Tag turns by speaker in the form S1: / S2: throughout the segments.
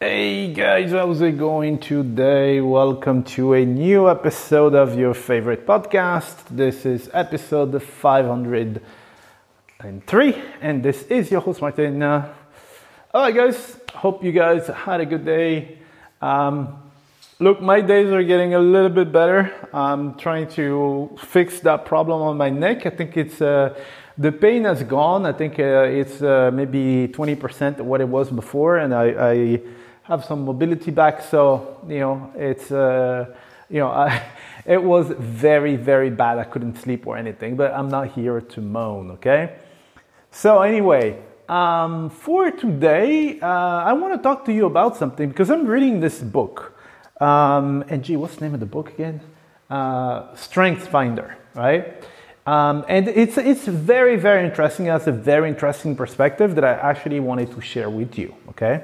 S1: Hey guys, how's it going today? Welcome to a new episode of your favorite podcast. This is episode 503, and this is your host Martin. All right, guys, hope you guys had a good day. Um, look, my days are getting a little bit better. I'm trying to fix that problem on my neck. I think it's uh, the pain has gone. I think uh, it's uh, maybe 20% of what it was before, and I, I have some mobility back. So you know, it's uh, you know, I, it was very very bad. I couldn't sleep or anything, but I'm not here to moan. Okay. So anyway, um, for today, uh, I want to talk to you about something because I'm reading this book. Um, and gee, what's the name of the book again? Uh, Strength Finder, right? Um, and it's it's very very interesting. It has a very interesting perspective that I actually wanted to share with you. Okay.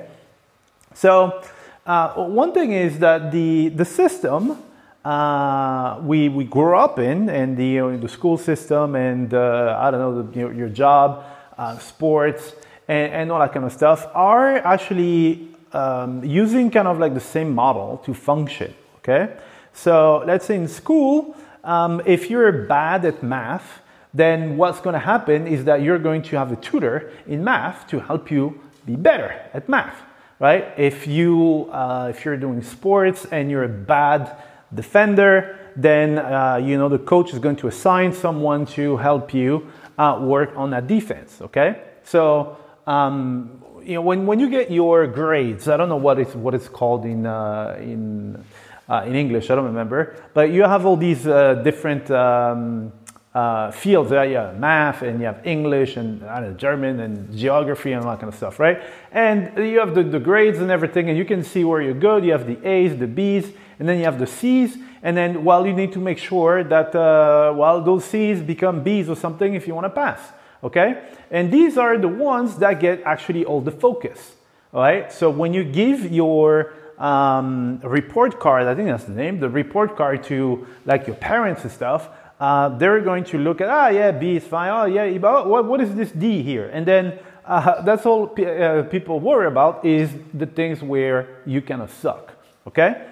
S1: So, uh, one thing is that the, the system uh, we, we grew up in, and the, you know, the school system, and uh, I don't know, the, your, your job, uh, sports, and, and, all that kind of stuff, are actually um, using kind of like the same model to function. Okay? So, let's say in school, um, if you're bad at math, then what's going to happen is that you're going to have a tutor in math to help you be better at math right? If you uh, if you're doing sports and you're a bad defender, then uh, you know the coach is going to assign someone to help you uh, work on that defense. Okay, so um, you know when, when you get your grades, I don't know what it's what it's called in uh, in uh, in English, I don't remember, but you have all these uh, different. Um, uh, fields. Uh, yeah, math and you have English and I don't know, German and geography and all that kind of stuff, right? And you have the, the grades and everything, and you can see where you're good. You have the A's, the B's, and then you have the C's. And then, well, you need to make sure that, uh, well, those C's become B's or something if you want to pass, okay? And these are the ones that get actually all the focus, all right? So when you give your um, report card, I think that's the name, the report card to like your parents and stuff, uh, they're going to look at, ah, yeah, B is fine. Oh, yeah, but what, what is this D here? And then uh, that's all p- uh, people worry about is the things where you kind of suck, okay?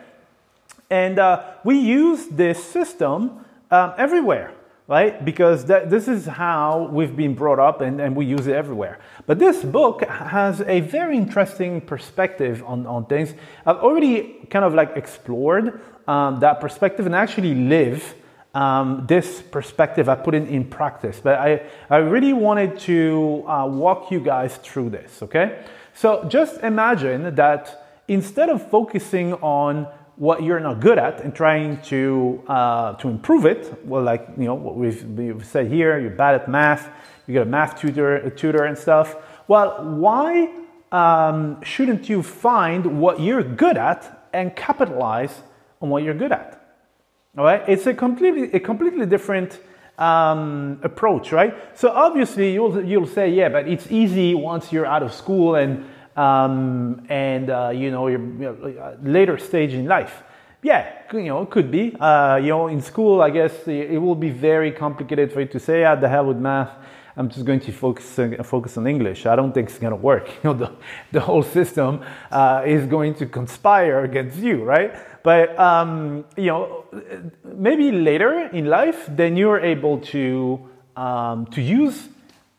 S1: And uh, we use this system um, everywhere, right? Because this is how we've been brought up and, and we use it everywhere. But this book has a very interesting perspective on, on things. I've already kind of like explored um, that perspective and actually live um, this perspective I put in in practice. But I, I really wanted to uh, walk you guys through this, okay? So just imagine that instead of focusing on what you're not good at and trying to, uh, to improve it, well, like, you know, what we've, we've said here, you're bad at math, you get a math tutor, a tutor and stuff. Well, why um, shouldn't you find what you're good at and capitalize on what you're good at? All right, it's a completely a completely different um, approach, right? So obviously you'll you'll say, yeah, but it's easy once you're out of school and um, and uh, you know your you know, later stage in life. Yeah, you know, it could be. Uh, you know, in school, I guess it will be very complicated for you to say, ah, the hell with math. I'm just going to focus uh, focus on English. I don't think it's going to work. You know, the, the whole system uh, is going to conspire against you, right? But um, you know, maybe later in life, then you're able to um, to use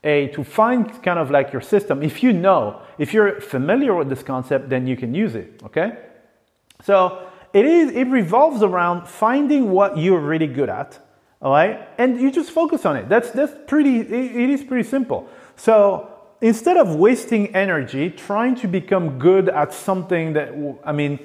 S1: a to find kind of like your system. If you know, if you're familiar with this concept, then you can use it. Okay, so it is it revolves around finding what you're really good at all right? And you just focus on it. That's that's pretty it, it is pretty simple. So instead of wasting energy trying to become good at something that i mean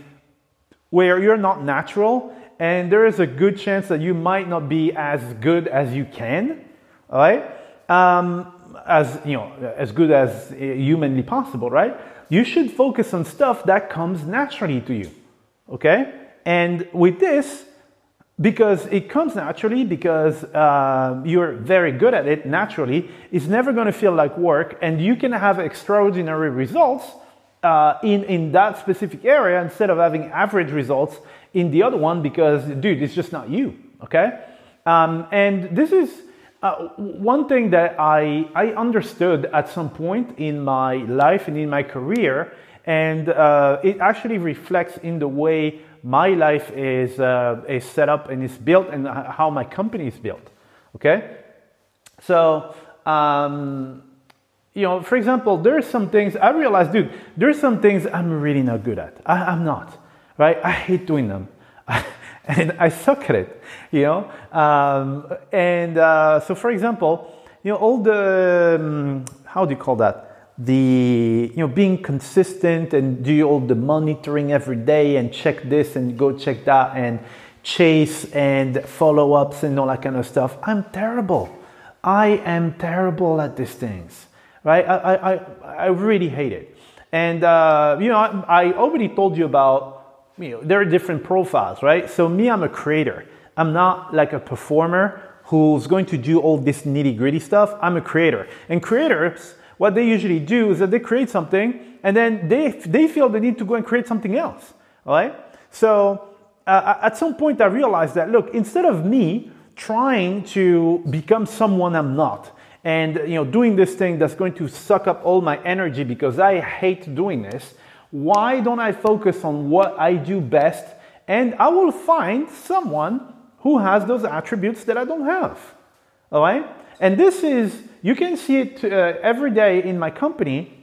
S1: where you're not natural and there is a good chance that you might not be as good as you can all right? Um, as you know as good as humanly possible right? You should focus on stuff that comes naturally to you okay? And with this because it comes naturally because uh, you're very good at it naturally it's never going to feel like work and you can have extraordinary results uh, in, in that specific area instead of having average results in the other one because dude it's just not you okay? Um, and this is uh, one thing that I, I understood at some point in my life and in my career and uh, it actually reflects in the way my life is, uh, is set up and is built and how my company is built. Okay? So, um, you know, for example, there's some things I realize, dude, there's some things I'm really not good at. I, am not, right? I hate doing them. and I suck at it, you know? Um, and uh, so, for example, you know, all the, um, how do you call that? The you know being consistent and do all the monitoring every day and check this and go check that and chase and follow ups and all that kind of stuff. I'm terrible. I am terrible at these things right? I i i really hate it. And uh, you know I, I already told you about you know there are different profiles right? So me i'm a creator. I'm not like a performer who's going to do all this nitty gritty stuff. I'm a creator. And creators what they usually do is that they create something and then they, they feel the need to go and create something else. Right? So uh, at some point, I realized that look, instead of me trying to become someone I'm not, and you know doing this thing that's going to suck up all my energy because I hate doing this, why don't I focus on what I do best and I will find someone who has those attributes that I don't have. All right? And this is, you can see it uh, every day in my company,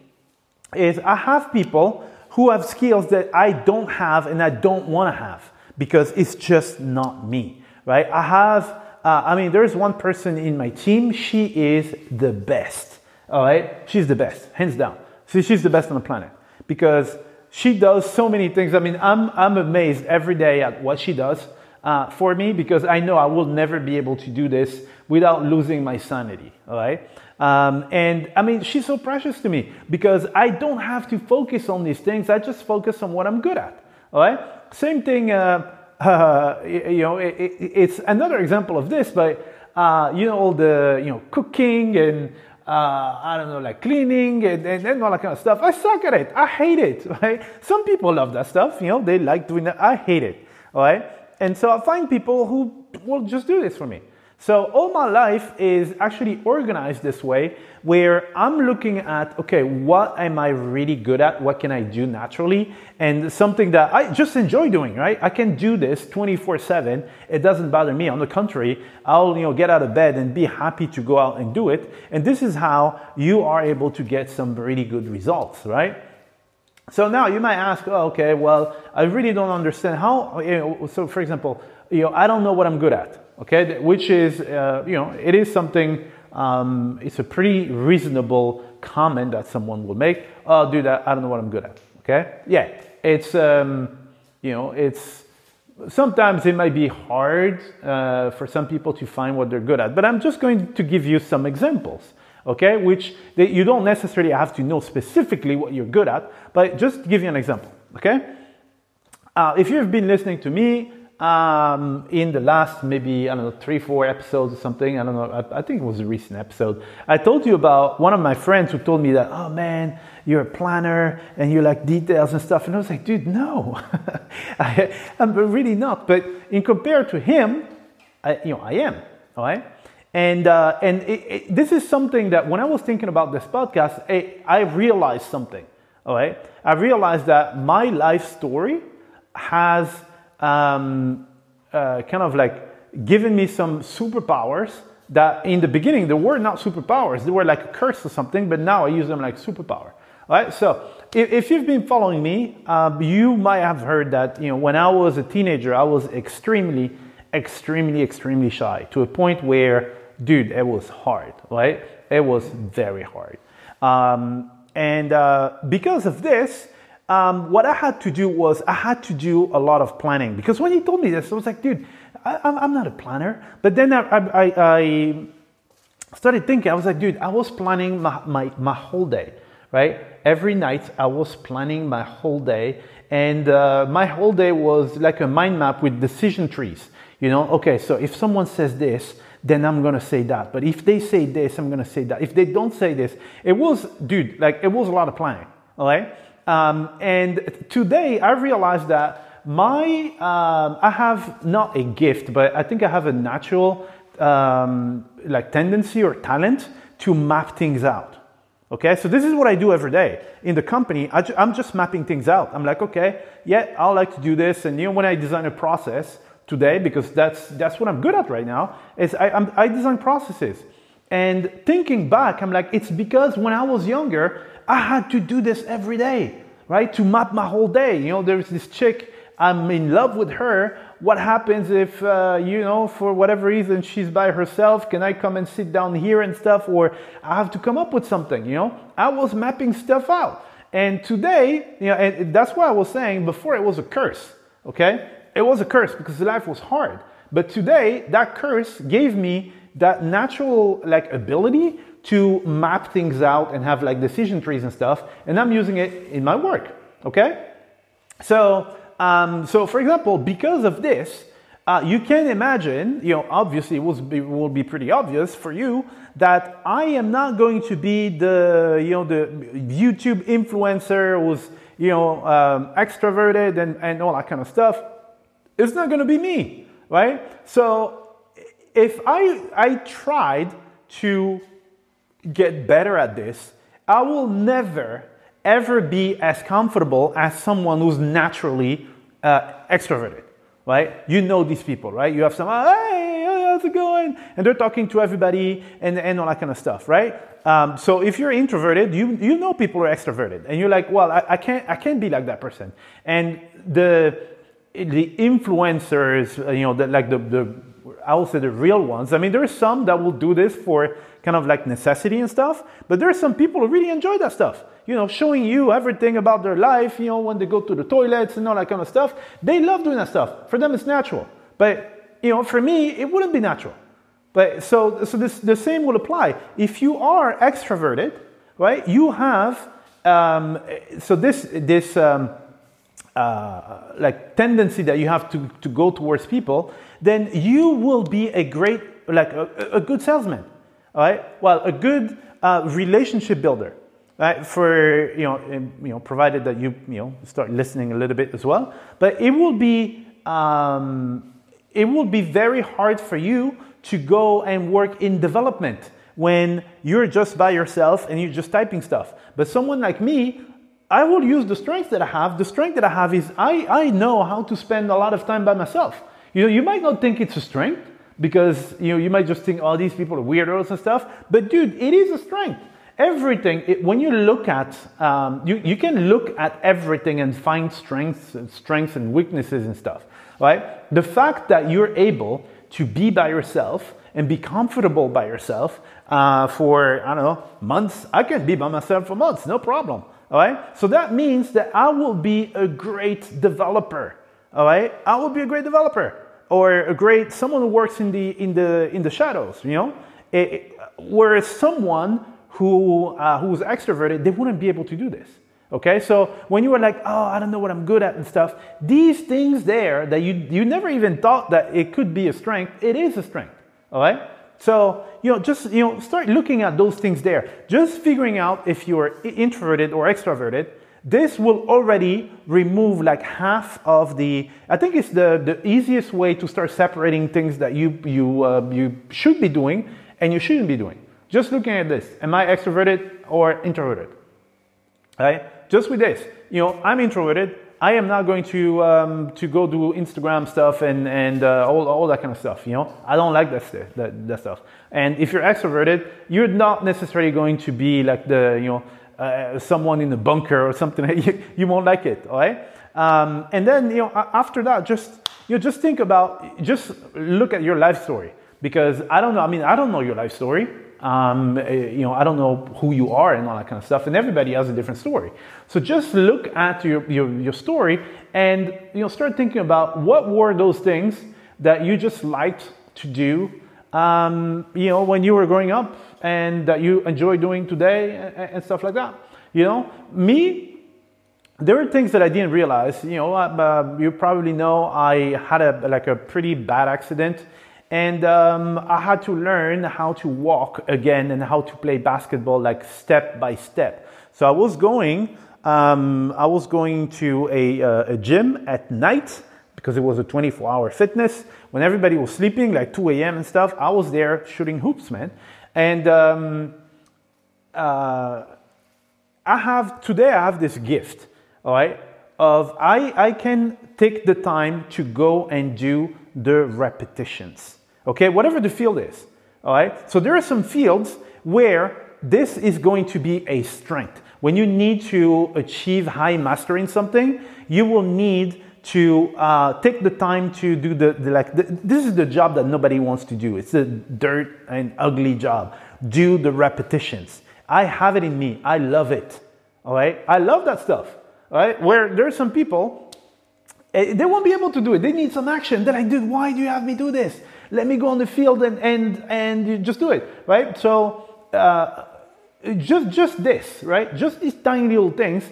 S1: is I have people who have skills that I don't have and I don't want to have because it's just not me, right? I have, uh, I mean, there's one person in my team, she is the best, all right? She's the best, hands down. So she's the best on the planet because she does so many things. I mean, I'm, I'm amazed every day at what she does uh, for me because I know I will never be able to do this without losing my sanity. All right. Um, and I mean, she's so precious to me because I don't have to focus on these things. I just focus on what I'm good at. All right. Same thing. Uh, uh, you know, it, it, it's another example of this, but uh, you know, all the you know cooking and uh, I don't know, like cleaning and, and, and, all that kind of stuff. I suck at it. I hate it. Right? Some people love that stuff. You know, they like doing that. I hate it. All right. And so I find people who will just do this for me. So all my life is actually organized this way where I'm looking at, okay, what am I really good at? What can I do naturally? And something that I just enjoy doing, right? I can do this 24 seven. It doesn't bother me. On the contrary, I'll, you know, get out of bed and be happy to go out and do it. And this is how you are able to get some really good results, right? So now you might ask, oh, okay, well, I really don't understand how, you know, so for example, you know, I don't know what I'm good at, okay, which is, uh, you know, it is something, um, it's a pretty reasonable comment that someone will make. Oh, dude, I, I don't know what I'm good at, okay? Yeah, it's, um, you know, it's, sometimes it might be hard uh, for some people to find what they're good at, but I'm just going to give you some examples okay? Which they, you don't necessarily have to know specifically what you're good at, but just to give you an example, okay? Uh, if you've been listening to me um, in the last maybe, I don't know, three, four episodes or something, I don't know, I, I, think it was a recent episode, I told you about one of my friends who told me that, oh man, you're a planner and you like details and stuff. And I was like, dude, no, I, am really not. But in compared to him, I, you know, I am, all right? And, uh, and it, it, this is something that when I was thinking about this podcast, I, I realized something. All right. I realized that my life story has um, uh, kind of like given me some superpowers that in the beginning they were not superpowers. They were like a curse or something, but now I use them like superpower. All right. So if, if you've been following me, uh, you might have heard that, you know, when I was a teenager, I was extremely, extremely, extremely shy to a point where dude, it was hard, right? It was very hard. Um, and uh, because of this, um, what I had to do was I had to do a lot of planning. Because when he told me this, I was like, dude, I, am not a planner. But then I, I, I, started thinking, I was like, dude, I was planning my, my, my whole day, right? Every night I was planning my whole day. And uh, my whole day was like a mind map with decision trees. You know, okay, so if someone says this, then I'm gonna say that. But if they say this, I'm gonna say that. If they don't say this, it was, dude, like it was a lot of planning, all right? Um, and today I realized that my, um, I have not a gift, but I think I have a natural um, like tendency or talent to map things out, Okay, so this is what I do every day in the company. I am just mapping things out. I'm like, okay, yeah, I like to do this, and you know, when I design a process today, because that's that's what I'm good at right now, is I, I'm, I design processes. And thinking back, I'm like, it's because when I was younger, I had to do this every day, right? To map my whole day. You know, there's this chick, I'm in love with her. What happens if, uh, you know, for whatever reason she's by herself? Can I come and sit down here and stuff? Or I have to come up with something, you know? I was mapping stuff out. And today, you know, and that's why I was saying before it was a curse, okay? It was a curse because life was hard. But today, that curse gave me that natural like ability to map things out and have like decision trees and stuff, and I'm using it in my work. Okay, so um, so for example, because of this, uh, you can imagine, you know, obviously it will be, will be pretty obvious for you that I am not going to be the, you know, the YouTube influencer who's, you know, um, extroverted and, and all that kind of stuff. It's not going to be me, right? So if I, I tried to get better at this, I will never, ever be as comfortable as someone who's naturally uh, extroverted, right? You know these people, right? You have some, hey, how's it going? And they're talking to everybody and, and all that kind of stuff, right? Um, so if you're introverted, you, you know people are extroverted and you're like, well, I, I, can't, I can't be like that person. And the, the influencers, you know, the, like the, the I will say the real ones. I mean, there are some that will do this for kind of like necessity and stuff, but there are some people who really enjoy that stuff. You know, showing you everything about their life, you know, when they go to the toilets and all that kind of stuff. They love doing that stuff. For them, it's natural. But, you know, for me, it wouldn't be natural. But so, so this, the same will apply. If you are extroverted, right, you have, um, so this, this, um, uh, like tendency that you have to, to go towards people, then you will be a great, like a, a good salesman, right? Well, a good uh, relationship builder, right? For, you know, you know, provided that you, you know, start listening a little bit as well. But it will be, um, it will be very hard for you to go and work in development when you're just by yourself and you're just typing stuff. But someone like me, I will use the strength that I have. The strength that I have is I, I know how to spend a lot of time by myself. You know, you might not think it's a strength because you know you might just think, oh, these people are weirdos and stuff. But dude, it is a strength. Everything. It, when you look at, um, you you can look at everything and find strengths, and strengths and weaknesses and stuff. Right? The fact that you're able to be by yourself and be comfortable by yourself uh, for I don't know months. I can be by myself for months, no problem. All right. So that means that I will be a great developer. All right. I will be a great developer or a great someone who works in the in the in the shadows. You know, it, it, whereas someone who uh, who's extroverted, they wouldn't be able to do this. Okay, so when you were like, oh, I don't know what I'm good at and stuff, these things there that you you never even thought that it could be a strength, it is a strength. All right. So, you know, just, you know, start looking at those things there. Just figuring out if you're introverted or extroverted, this will already remove like half of the, I think it's the, the easiest way to start separating things that you, you, uh, you should be doing and you shouldn't be doing. Just looking at this, am I extroverted or introverted? Right? Just with this, you know, I'm introverted, I am not going to um, to go do Instagram stuff and and uh, all, all that kind of stuff. You know, I don't like that stuff. That, that stuff. And if you're extroverted, you're not necessarily going to be like the you know uh, someone in a bunker or something. you, you won't like it. All right. Um, and then you know after that, just you know, just think about just look at your life story because I don't know. I mean, I don't know your life story. Um, eh, you know, I don't know who you are and all that kind of stuff. And everybody has a different story. So just look at your, your, your story and, you know, start thinking about what were those things that you just liked to do, um, you know, when you were growing up and that you enjoy doing today and, and stuff like that. You know, me, there were things that I didn't realize. You know, uh, you probably know I had a like a pretty bad accident and um, I had to learn how to walk again and how to play basketball like step by step. So I was going, um, I was going to a, uh, a gym at night because it was a 24 hour fitness. When everybody was sleeping, like 2 a.m. and stuff, I was there shooting hoops, man. And um, uh, I have today I have this gift, all right, of I, I can take the time to go and do the repetitions. Okay, whatever the field is. All right. So there are some fields where this is going to be a strength. When you need to achieve high mastery in something, you will need to uh, take the time to do the, the like. The, this is the job that nobody wants to do. It's a dirt and ugly job. Do the repetitions. I have it in me. I love it. All right. I love that stuff. All right. Where there's some people, they won't be able to do it. They need some action. They're like, dude, why do you have me do this? Let me go on the field and and and just do it. Right. So. Uh, just just this, right? Just these tiny little things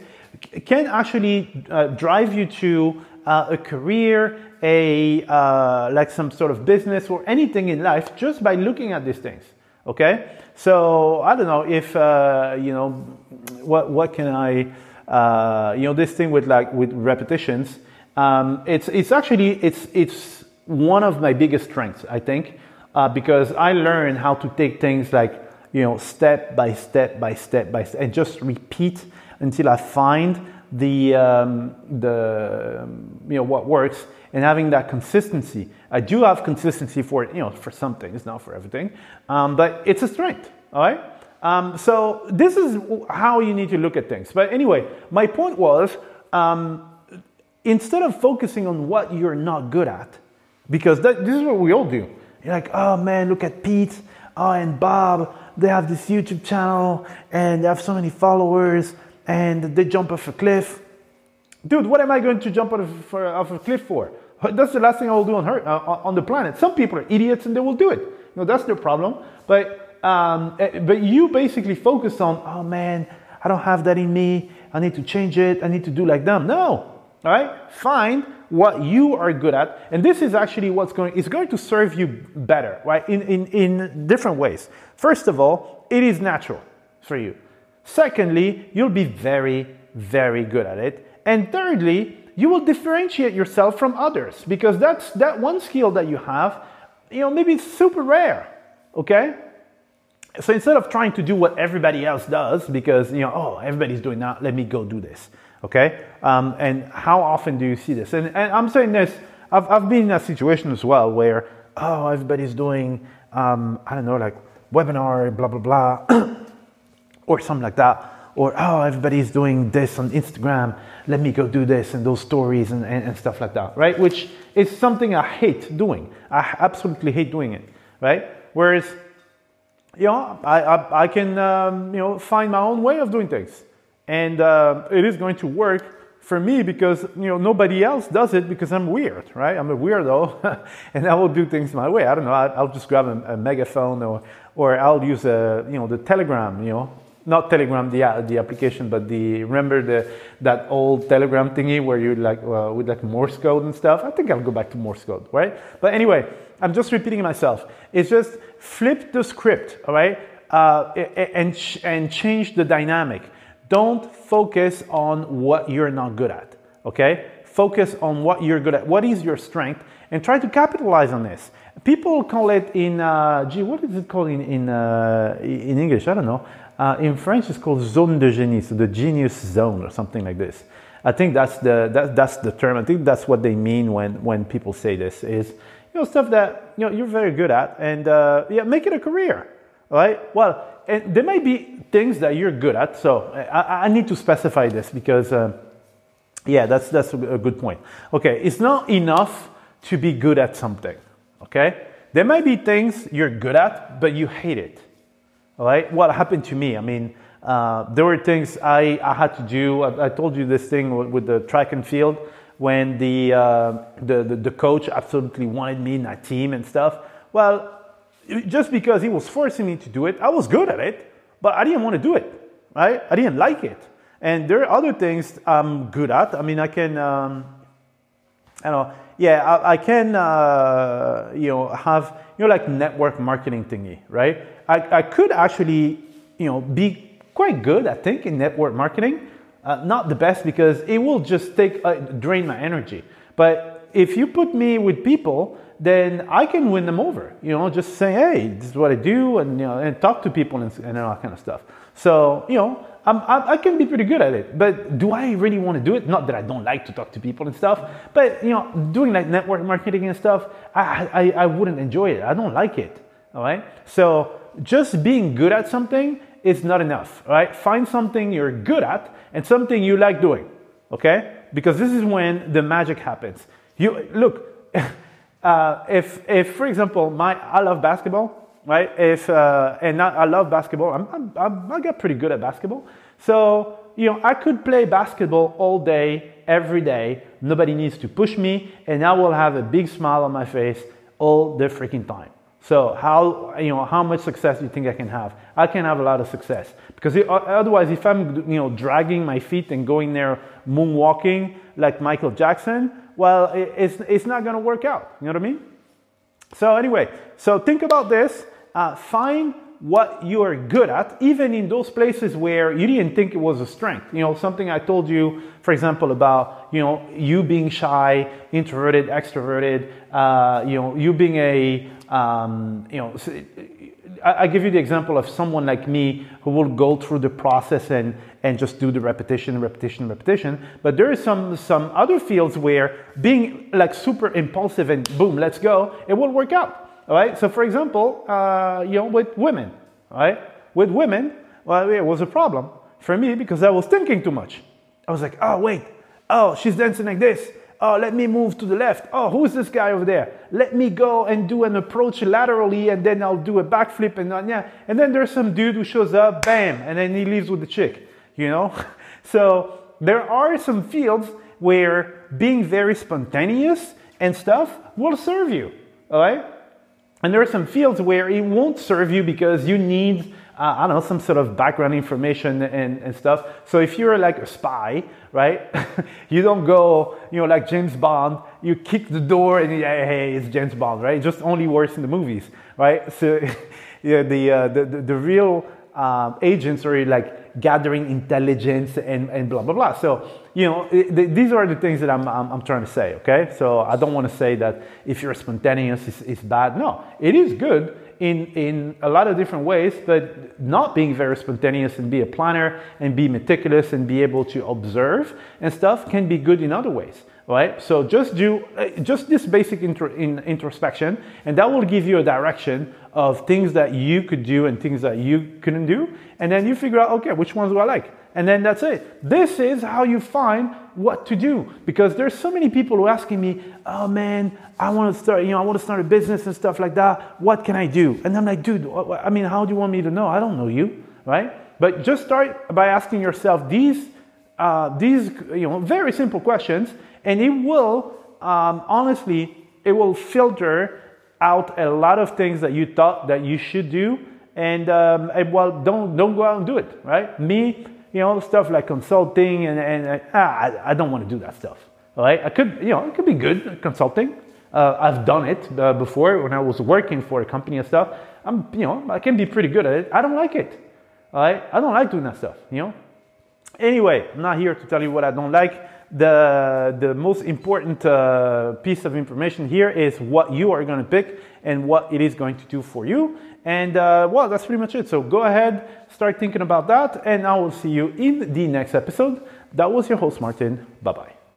S1: can actually uh, drive you to uh, a career, a uh, like some sort of business or anything in life just by looking at these things. Okay, so I don't know if uh, you know what what can I uh, you know this thing with like with repetitions. Um, it's it's actually it's it's one of my biggest strengths, I think, uh, because I learned how to take things like you know, step by step by step by step, and just repeat until I find the um, the you know what works and having that consistency. I do have consistency for you know for some things, not for everything, um, but it's a strength. All right. Um, so this is how you need to look at things. But anyway, my point was um, instead of focusing on what you're not good at, because that, this is what we all do. You're like, oh man, look at Pete, oh and Bob they have this YouTube channel and they have so many followers and they jump off a cliff. Dude, what am I going to jump off, off a cliff for? That's the last thing I will do on, her, uh, on the planet. Some people are idiots and they will do it. You know, that's their problem. But, um, eh, but you basically focus on, oh man, I don't have that in me. I need to change it. I need to do like them. No. All right. Find what you are good at. And this is actually what's going, it's going to serve you better, right? In, in, in different ways. First of all, it is natural for you. Secondly, you'll be very, very good at it. And thirdly, you will differentiate yourself from others because that's that one skill that you have, you know, maybe it's super rare. Okay? So instead of trying to do what everybody else does, because you know, oh, everybody's doing that, let me go do this. Okay? Um, and how often do you see this? And, and I'm saying this, I've, I've been in a situation as well where, oh, everybody's doing, um, I don't know, like webinar, blah, blah, blah, or something like that. Or, oh, everybody's doing this on Instagram, let me go do this and those stories and, and, and stuff like that, right? Which is something I hate doing. I absolutely hate doing it, right? Whereas, you know, I, I, I can, um, you know, find my own way of doing things and uh, it is going to work for me because you know nobody else does it because I'm weird, right? I'm a weirdo, and I will do things my way. I don't know. I'll just grab a, a megaphone or or I'll use a you know the Telegram, you know, not Telegram the uh, the application, but the remember the that old Telegram thingy where you like uh, with like Morse code and stuff. I think I'll go back to Morse code, right? But anyway, I'm just repeating myself. It's just flip the script, all right, uh, and and change the dynamic. Don't focus on what you're not good at, okay? Focus on what you're good at. What is your strength? And try to capitalize on this. People call it in, uh, gee, what is it called in, in, uh, in English? I don't know. Uh, in French, it's called zone de génie, so the genius zone or something like this. I think that's the, that, that's the term. I think that's what they mean when, when people say this is, you know, stuff that, you know, you're very good at and, uh, yeah, make it a career, right? Well, and there might be things that you're good at. So I, I need to specify this because, uh, yeah, that's that's a good point. Okay, it's not enough to be good at something. Okay, there might be things you're good at, but you hate it. All right, what happened to me? I mean, uh, there were things I, I had to do. I, I, told you this thing with the track and field when the, uh, the, the the coach absolutely wanted me in that team and stuff. Well, just because he was forcing me to do it, I was good at it, but I didn't want to do it, right? I didn't like it. And there are other things I'm good at. I mean, I can, um, I don't know, yeah, I, I can, uh, you know, have, you know, like network marketing thingy, right? I, I could actually, you know, be quite good, I think, in network marketing. Uh, not the best because it will just take, uh, drain my energy. But if you put me with people then I can win them over. You know, just say, hey, this is what I do, and you know, and talk to people and, and all that kind of stuff. So you know, I, I can be pretty good at it, but do I really want to do it? Not that I don't like to talk to people and stuff, but you know, doing like network marketing and stuff, I, I, I wouldn't enjoy it. I don't like it. All right. So just being good at something is not enough. All right. Find something you're good at and something you like doing. Okay. Because this is when the magic happens. You look. Uh, if, if, for example, my I love basketball, right? If uh, and I, I, love basketball, I'm, I'm, i get pretty good at basketball. So you know, I could play basketball all day, every day. Nobody needs to push me, and I will have a big smile on my face all the freaking time. So how you know how much success do you think I can have? I can have a lot of success because it, otherwise, if I'm you know dragging my feet and going there moonwalking like Michael Jackson, well, it's, it's not going to work out. You know what I mean? So, anyway, so think about this. Uh, find what you are good at, even in those places where you didn't think it was a strength. You know, something I told you, for example, about, you know, you being shy, introverted, extroverted, uh, you know, you being a, um, you know, I, I give you the example of someone like me who will go through the process and, and just do the repetition, repetition, repetition. But there is some, some other fields where being like super impulsive and boom, let's go, it will work out. All right. So for example, uh, you know, with women, right? with women, well, it was a problem for me because I was thinking too much. I was like, oh wait, oh she's dancing like this. Oh, let me move to the left. Oh, who's this guy over there? Let me go and do an approach laterally and then I'll do a backflip and yeah. And then there's some dude who shows up, bam, and then he leaves with the chick, you know? So there are some fields where being very spontaneous and stuff will serve you, all right? And there are some fields where it won't serve you because you need uh, I don't know, some sort of background information and, and stuff. So if you're like a spy, right, you don't go, you know, like James Bond, you kick the door and yeah, hey, it's James Bond, right? It just only works in the movies, right? So yeah, the, uh, the, the, the, real um, agents are like gathering intelligence and, and blah, blah, blah. So, you know, it, these are the things that I'm, I'm, I'm, trying to say, okay? So I don't want to say that if you're spontaneous, it's, it's bad. No, it is good in, in a lot of different ways, but not being very spontaneous and be a planner and be meticulous and be able to observe and stuff can be good in other ways. Right? So just do uh, just this basic intro, in, introspection, and that will give you a direction of things that you could do and things that you couldn't do, and then you figure out okay, which ones do I like, and then that's it. This is how you find what to do because there's so many people who are asking me, "Oh man, I want to start, you know, I want to start a business and stuff like that. What can I do?" And I'm like, "Dude, I mean, how do you want me to know? I don't know you, right?" But just start by asking yourself these uh, these you know very simple questions, and it will um, honestly it will filter out a lot of things that you thought that you should do and, um, and well don't don't go out and do it right me you know, stuff like consulting and, and ah, I, I don't want to do that stuff. Right. I could, you know, it could be good consulting. Uh, I've done it uh, before when I was working for a company and stuff. I'm, you know, I can be pretty good at it. I don't like it. Right. I don't like doing that stuff, you know. Anyway, I'm not here to tell you what I don't like. The, the most important uh, piece of information here is what you are going to pick and what it is going to do for you. And uh, well, that's pretty much it. So go ahead, start thinking about that, and I will see you in the next episode. That was your host, Martin. Bye bye.